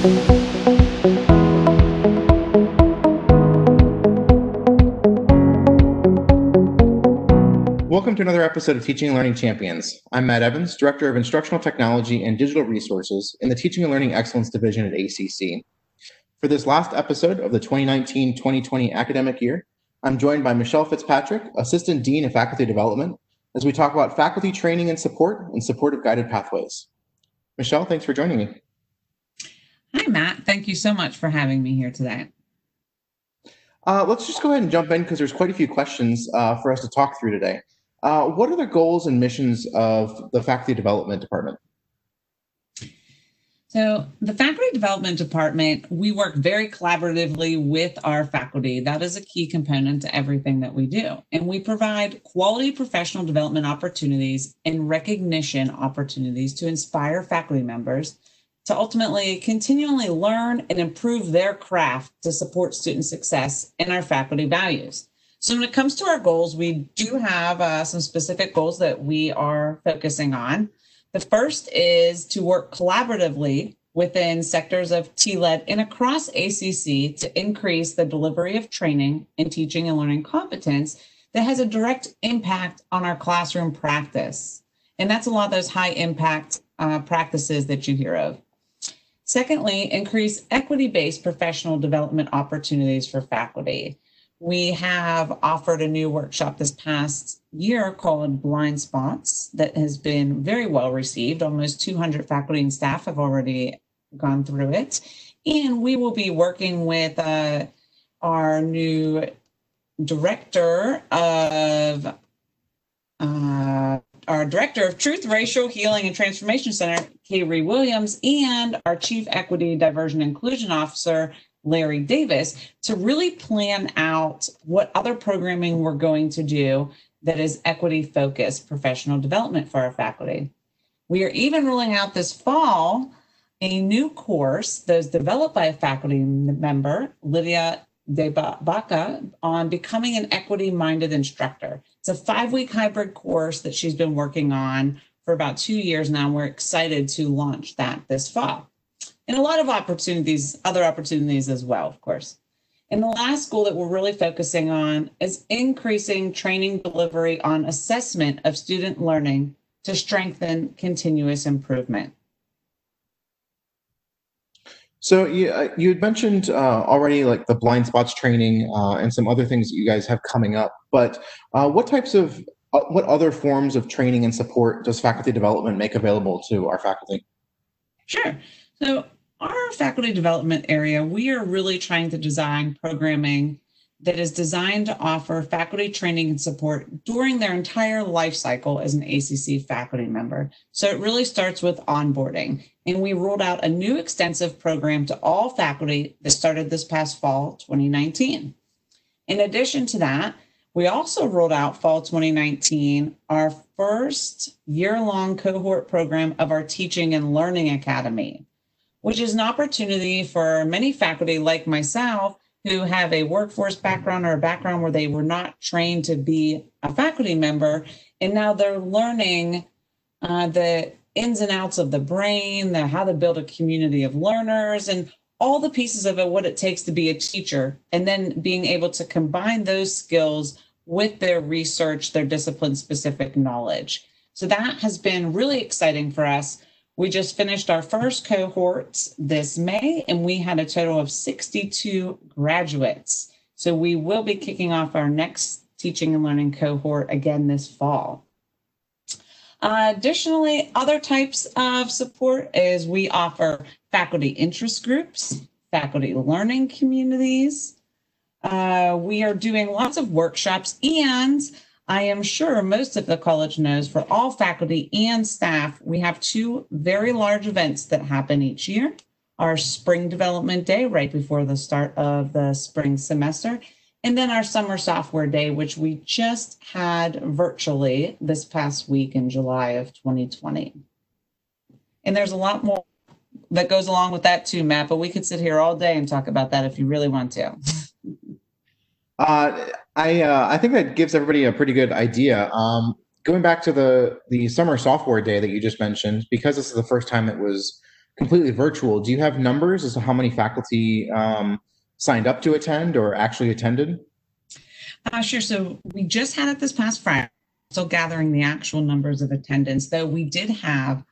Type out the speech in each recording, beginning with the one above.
Welcome to another episode of Teaching and Learning Champions. I'm Matt Evans, Director of Instructional Technology and Digital Resources in the Teaching and Learning Excellence Division at ACC. For this last episode of the 2019 2020 academic year, I'm joined by Michelle Fitzpatrick, Assistant Dean of Faculty Development, as we talk about faculty training and support and supportive guided pathways. Michelle, thanks for joining me. Hi, Matt. Thank you so much for having me here today. Uh, let's just go ahead and jump in because there's quite a few questions uh, for us to talk through today. Uh, what are the goals and missions of the Faculty Development Department? So, the Faculty Development Department, we work very collaboratively with our faculty. That is a key component to everything that we do. And we provide quality professional development opportunities and recognition opportunities to inspire faculty members to ultimately continually learn and improve their craft to support student success and our faculty values. So when it comes to our goals, we do have uh, some specific goals that we are focusing on. The first is to work collaboratively within sectors of TLED and across ACC to increase the delivery of training and teaching and learning competence that has a direct impact on our classroom practice. And that's a lot of those high impact uh, practices that you hear of. Secondly, increase equity based professional development opportunities for faculty we have offered a new workshop this past year called Blind Spots that has been very well received. Almost 200 faculty and staff have already gone through it. And we will be working with uh, our new director of uh, our director of Truth, Racial Healing and Transformation Center, Kaylee Williams, and our chief equity, diversity, inclusion officer, Larry Davis to really plan out what other programming we're going to do that is equity focused professional development for our faculty. We are even rolling out this fall a new course that is developed by a faculty member, Lydia De Baca, on becoming an equity minded instructor. It's a five week hybrid course that she's been working on for about two years now. We're excited to launch that this fall and a lot of opportunities, other opportunities as well, of course. And the last goal that we're really focusing on is increasing training delivery on assessment of student learning to strengthen continuous improvement. So you uh, you had mentioned uh, already like the blind spots training uh, and some other things that you guys have coming up. But uh, what types of uh, what other forms of training and support does faculty development make available to our faculty? Sure. So our faculty development area, we are really trying to design programming that is designed to offer faculty training and support during their entire life cycle as an ACC faculty member. So it really starts with onboarding. And we rolled out a new extensive program to all faculty that started this past fall 2019. In addition to that, we also rolled out fall 2019 our first year long cohort program of our Teaching and Learning Academy which is an opportunity for many faculty like myself who have a workforce background or a background where they were not trained to be a faculty member. And now they're learning uh, the ins and outs of the brain, the, how to build a community of learners, and all the pieces of it, what it takes to be a teacher, and then being able to combine those skills with their research, their discipline specific knowledge. So that has been really exciting for us. We just finished our first cohorts this May, and we had a total of 62 graduates. So we will be kicking off our next teaching and learning cohort again this fall. Uh, additionally, other types of support is we offer faculty interest groups, faculty learning communities. Uh, we are doing lots of workshops and I am sure most of the college knows for all faculty and staff, we have two very large events that happen each year. Our Spring Development Day, right before the start of the spring semester, and then our Summer Software Day, which we just had virtually this past week in July of 2020. And there's a lot more that goes along with that too, Matt, but we could sit here all day and talk about that if you really want to. Uh, I uh, I think that gives everybody a pretty good idea. Um, going back to the the summer software day that you just mentioned, because this is the first time it was completely virtual, do you have numbers as to how many faculty um, signed up to attend or actually attended? Uh, sure. So we just had it this past Friday. Still gathering the actual numbers of attendance, though we did have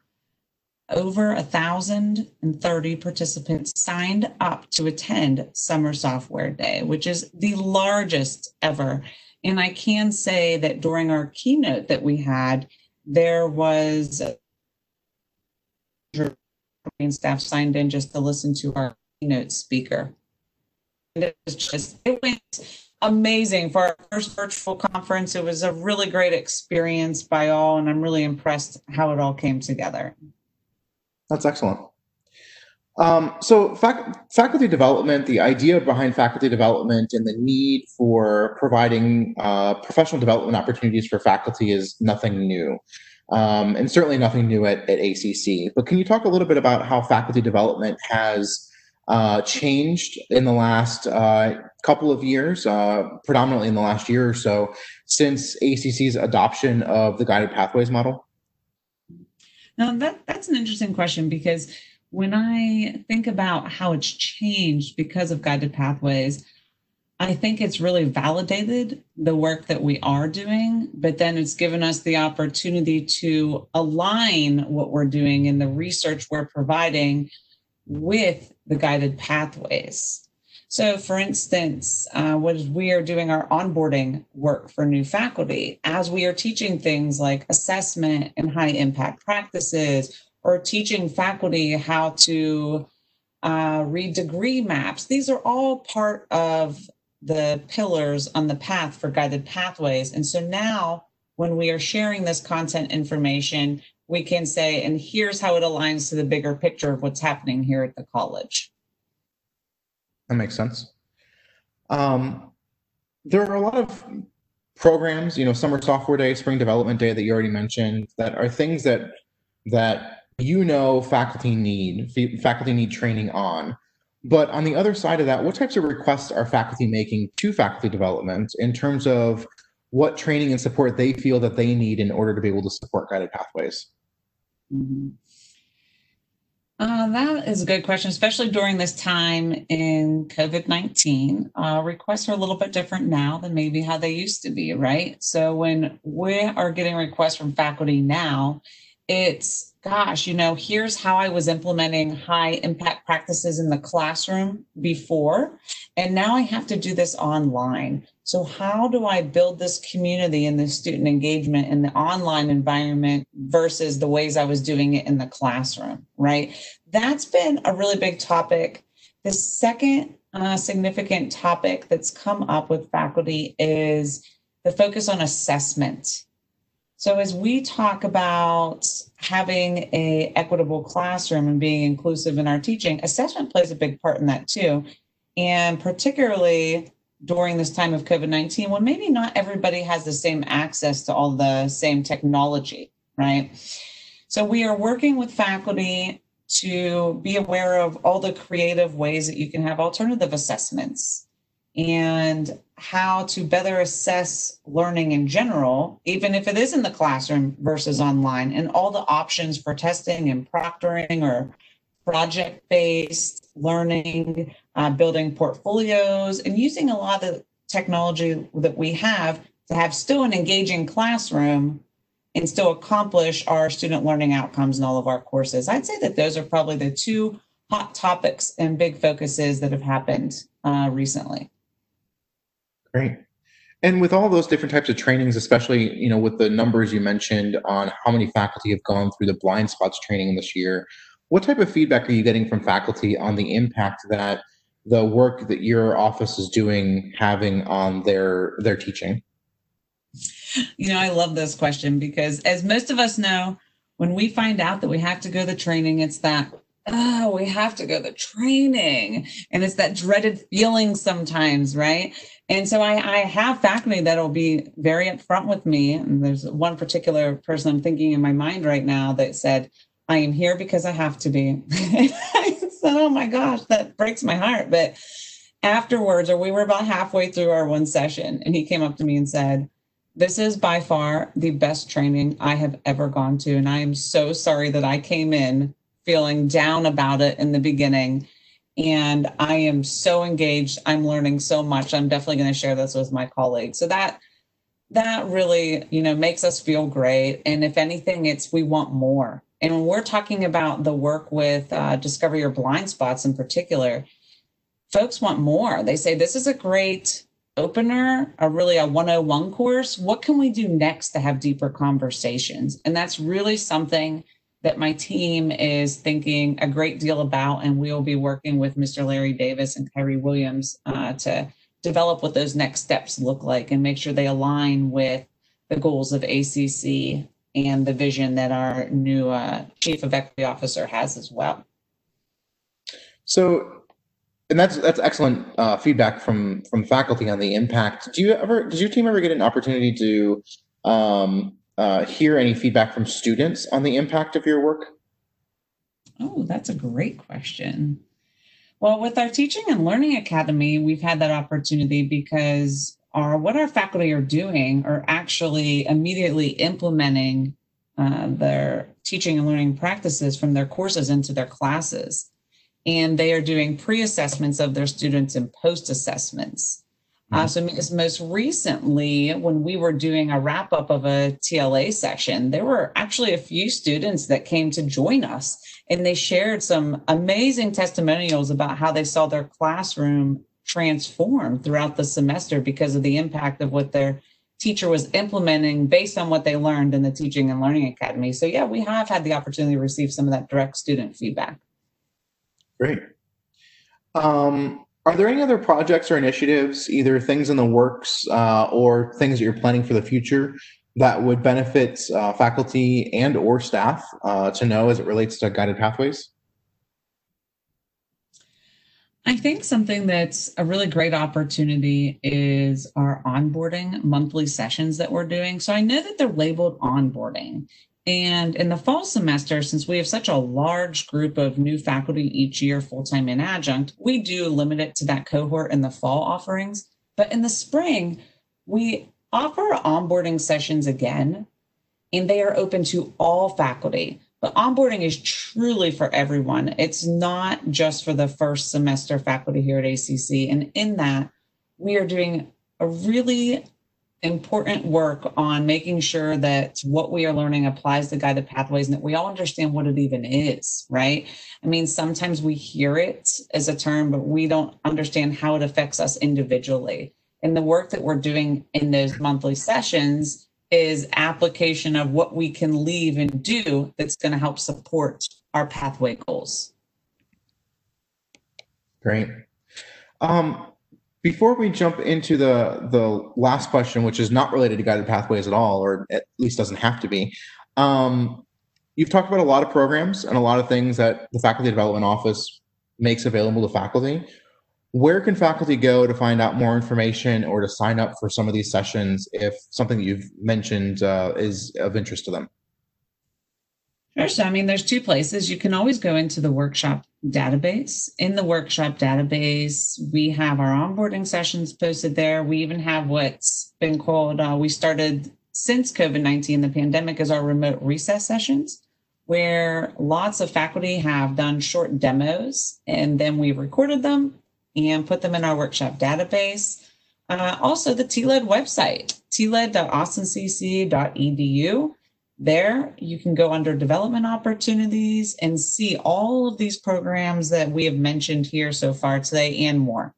over a thousand and thirty participants signed up to attend Summer Software Day, which is the largest ever. And I can say that during our keynote that we had, there was staff signed in just to listen to our keynote speaker. And it was just it went amazing for our first virtual conference. It was a really great experience by all, and I'm really impressed how it all came together. That's excellent. Um, so fac- faculty development, the idea behind faculty development and the need for providing uh, professional development opportunities for faculty is nothing new. Um, and certainly nothing new at, at ACC. But can you talk a little bit about how faculty development has uh, changed in the last uh, couple of years, uh, predominantly in the last year or so, since ACC's adoption of the guided pathways model? Now, that, that's an interesting question because when I think about how it's changed because of guided pathways, I think it's really validated the work that we are doing, but then it's given us the opportunity to align what we're doing in the research we're providing with the guided pathways. So, for instance, uh, when we are doing our onboarding work for new faculty, as we are teaching things like assessment and high impact practices, or teaching faculty how to uh, read degree maps, these are all part of the pillars on the path for guided pathways. And so now, when we are sharing this content information, we can say, and here's how it aligns to the bigger picture of what's happening here at the college. That makes sense. Um, there are a lot of programs, you know, Summer Software Day, Spring Development Day that you already mentioned, that are things that that you know faculty need, faculty need training on. But on the other side of that, what types of requests are faculty making to faculty development in terms of what training and support they feel that they need in order to be able to support guided pathways? Mm-hmm. Uh, that is a good question, especially during this time in COVID 19. Uh, requests are a little bit different now than maybe how they used to be, right? So when we are getting requests from faculty now, it's gosh, you know, here's how I was implementing high impact practices in the classroom before, and now I have to do this online. So, how do I build this community and this student engagement in the online environment versus the ways I was doing it in the classroom, right? That's been a really big topic. The second uh, significant topic that's come up with faculty is the focus on assessment. So as we talk about having a equitable classroom and being inclusive in our teaching, assessment plays a big part in that too. And particularly during this time of COVID 19 when maybe not everybody has the same access to all the same technology, right? So we are working with faculty to be aware of all the creative ways that you can have alternative assessments and how to better assess learning in general, even if it is in the classroom versus online, and all the options for testing and proctoring or project based learning, uh, building portfolios, and using a lot of the technology that we have to have still an engaging classroom and still accomplish our student learning outcomes in all of our courses. I'd say that those are probably the two hot topics and big focuses that have happened uh, recently. Great. And with all those different types of trainings, especially you know with the numbers you mentioned on how many faculty have gone through the blind spots training this year, what type of feedback are you getting from faculty on the impact that the work that your office is doing having on their their teaching? You know, I love this question because as most of us know, when we find out that we have to go to training, it's that oh, we have to go to training. And it's that dreaded feeling sometimes, right? And so I, I have faculty that'll be very upfront with me. And there's one particular person I'm thinking in my mind right now that said, I am here because I have to be. I said, oh my gosh, that breaks my heart. But afterwards, or we were about halfway through our one session, and he came up to me and said, This is by far the best training I have ever gone to. And I am so sorry that I came in feeling down about it in the beginning. And I am so engaged. I'm learning so much. I'm definitely going to share this with my colleagues. So that that really, you know, makes us feel great. And if anything, it's we want more. And when we're talking about the work with uh, Discover Your Blind Spots in particular, folks want more. They say this is a great opener, a really a 101 course. What can we do next to have deeper conversations? And that's really something that my team is thinking a great deal about. And we'll be working with Mr. Larry Davis and Kyrie Williams uh, to develop what those next steps look like and make sure they align with the goals of ACC and the vision that our new uh, chief of equity officer has as well. So and that's that's excellent uh, feedback from from faculty on the impact. Do you ever does your team ever get an opportunity to um, uh, hear any feedback from students on the impact of your work? Oh, that's a great question. Well, with our Teaching and Learning Academy, we've had that opportunity because our what our faculty are doing are actually immediately implementing uh, their teaching and learning practices from their courses into their classes and they are doing pre-assessments of their students and post-assessments. Uh, mm-hmm. so most recently, when we were doing a wrap up of a TLA session, there were actually a few students that came to join us and they shared some amazing testimonials about how they saw their classroom transform throughout the semester because of the impact of what their teacher was implementing based on what they learned in the Teaching and Learning Academy. So, yeah, we have had the opportunity to receive some of that direct student feedback. Great. Um, are there any other projects or initiatives, either things in the works uh, or things that you're planning for the future that would benefit uh, faculty and or staff uh, to know as it relates to guided pathways? I think something that's a really great opportunity is our onboarding monthly sessions that we're doing. So I know that they're labeled onboarding, and in the fall semester, since we have such a large group of new faculty each year, full time and adjunct, we do limit it to that cohort in the fall offerings. But in the spring, we offer onboarding sessions again, and they are open to all faculty. But onboarding is truly for everyone. It's not just for the first semester faculty here at ACC. And in that, we are doing a really important work on making sure that what we are learning applies to guided pathways and that we all understand what it even is, right? I mean, sometimes we hear it as a term, but we don't understand how it affects us individually. And the work that we're doing in those monthly sessions is application of what we can leave and do that's going to help support our pathway goals. Great. Um, before we jump into the the last question, which is not related to guided pathways at all, or at least doesn't have to be, um, you've talked about a lot of programs and a lot of things that the Faculty Development Office makes available to faculty. Where can faculty go to find out more information or to sign up for some of these sessions if something you've mentioned uh, is of interest to them? Sure. So, I mean, there's two places. You can always go into the workshop database. In the workshop database, we have our onboarding sessions posted there. We even have what's been called, uh, we started since COVID 19, the pandemic, is our remote recess sessions, where lots of faculty have done short demos and then we recorded them and put them in our workshop database. Uh, also, the TLED website, tled.austincc.edu there, you can go under development opportunities and see all of these programs that we have mentioned here so far today and more.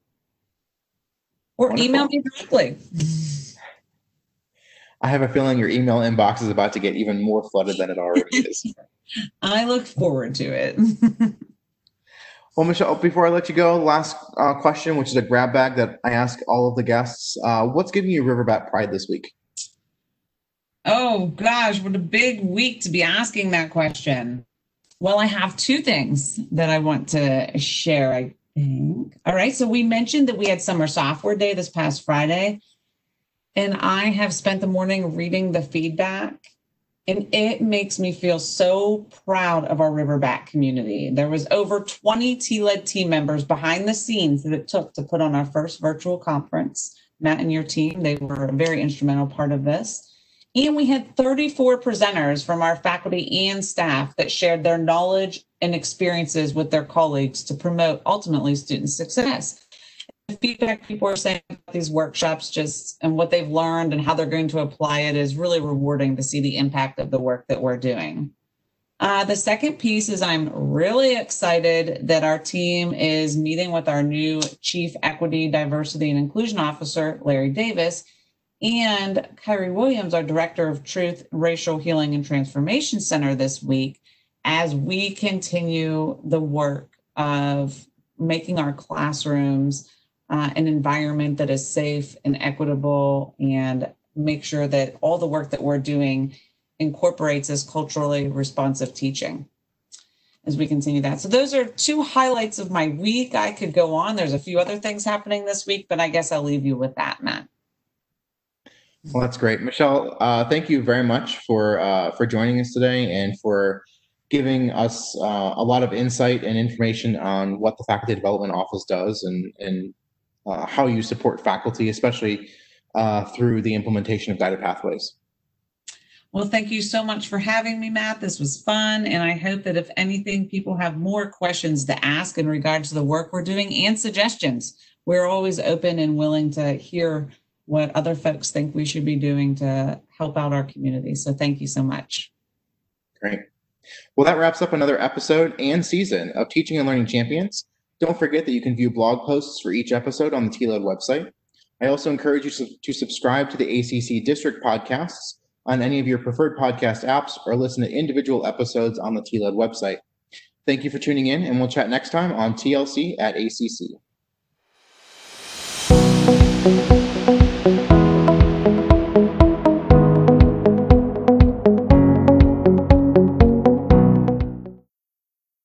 Or Wonderful. email me directly. I have a feeling your email inbox is about to get even more flooded than it already is. I look forward to it. well, Michelle, before I let you go, last uh, question, which is a grab bag that I ask all of the guests. Uh, what's giving you Riverbat pride this week? Oh gosh, what a big week to be asking that question. Well, I have two things that I want to share, I think. All right. So we mentioned that we had Summer Software Day this past Friday. And I have spent the morning reading the feedback, and it makes me feel so proud of our Riverbat community. There was over 20 TLED team members behind the scenes that it took to put on our first virtual conference. Matt and your team, they were a very instrumental part of this. And we had 34 presenters from our faculty and staff that shared their knowledge and experiences with their colleagues to promote ultimately student success. Feedback people are saying about these workshops just and what they've learned and how they're going to apply it is really rewarding to see the impact of the work that we're doing. Uh, the second piece is I'm really excited that our team is meeting with our new Chief Equity, Diversity, and Inclusion Officer, Larry Davis, and Kyrie Williams, our Director of Truth, Racial Healing, and Transformation Center this week as we continue the work of making our classrooms uh, an environment that is safe and equitable and make sure that all the work that we're doing incorporates this culturally responsive teaching as we continue that. So those are two highlights of my week. I could go on. There's a few other things happening this week, but I guess I'll leave you with that, Matt. Well, that's great, Michelle. Uh, thank you very much for uh, for joining us today and for giving us uh, a lot of insight and information on what the Faculty Development Office does and and uh, how you support faculty, especially uh, through the implementation of guided pathways. Well, thank you so much for having me, Matt. This was fun. And I hope that if anything, people have more questions to ask in regards to the work we're doing and suggestions. We're always open and willing to hear what other folks think we should be doing to help out our community. So thank you so much. Great. Well, that wraps up another episode and season of Teaching and Learning Champions. Don't forget that you can view blog posts for each episode on the TLED website. I also encourage you to subscribe to the ACC District podcasts on any of your preferred podcast apps or listen to individual episodes on the TLED website. Thank you for tuning in, and we'll chat next time on TLC at ACC.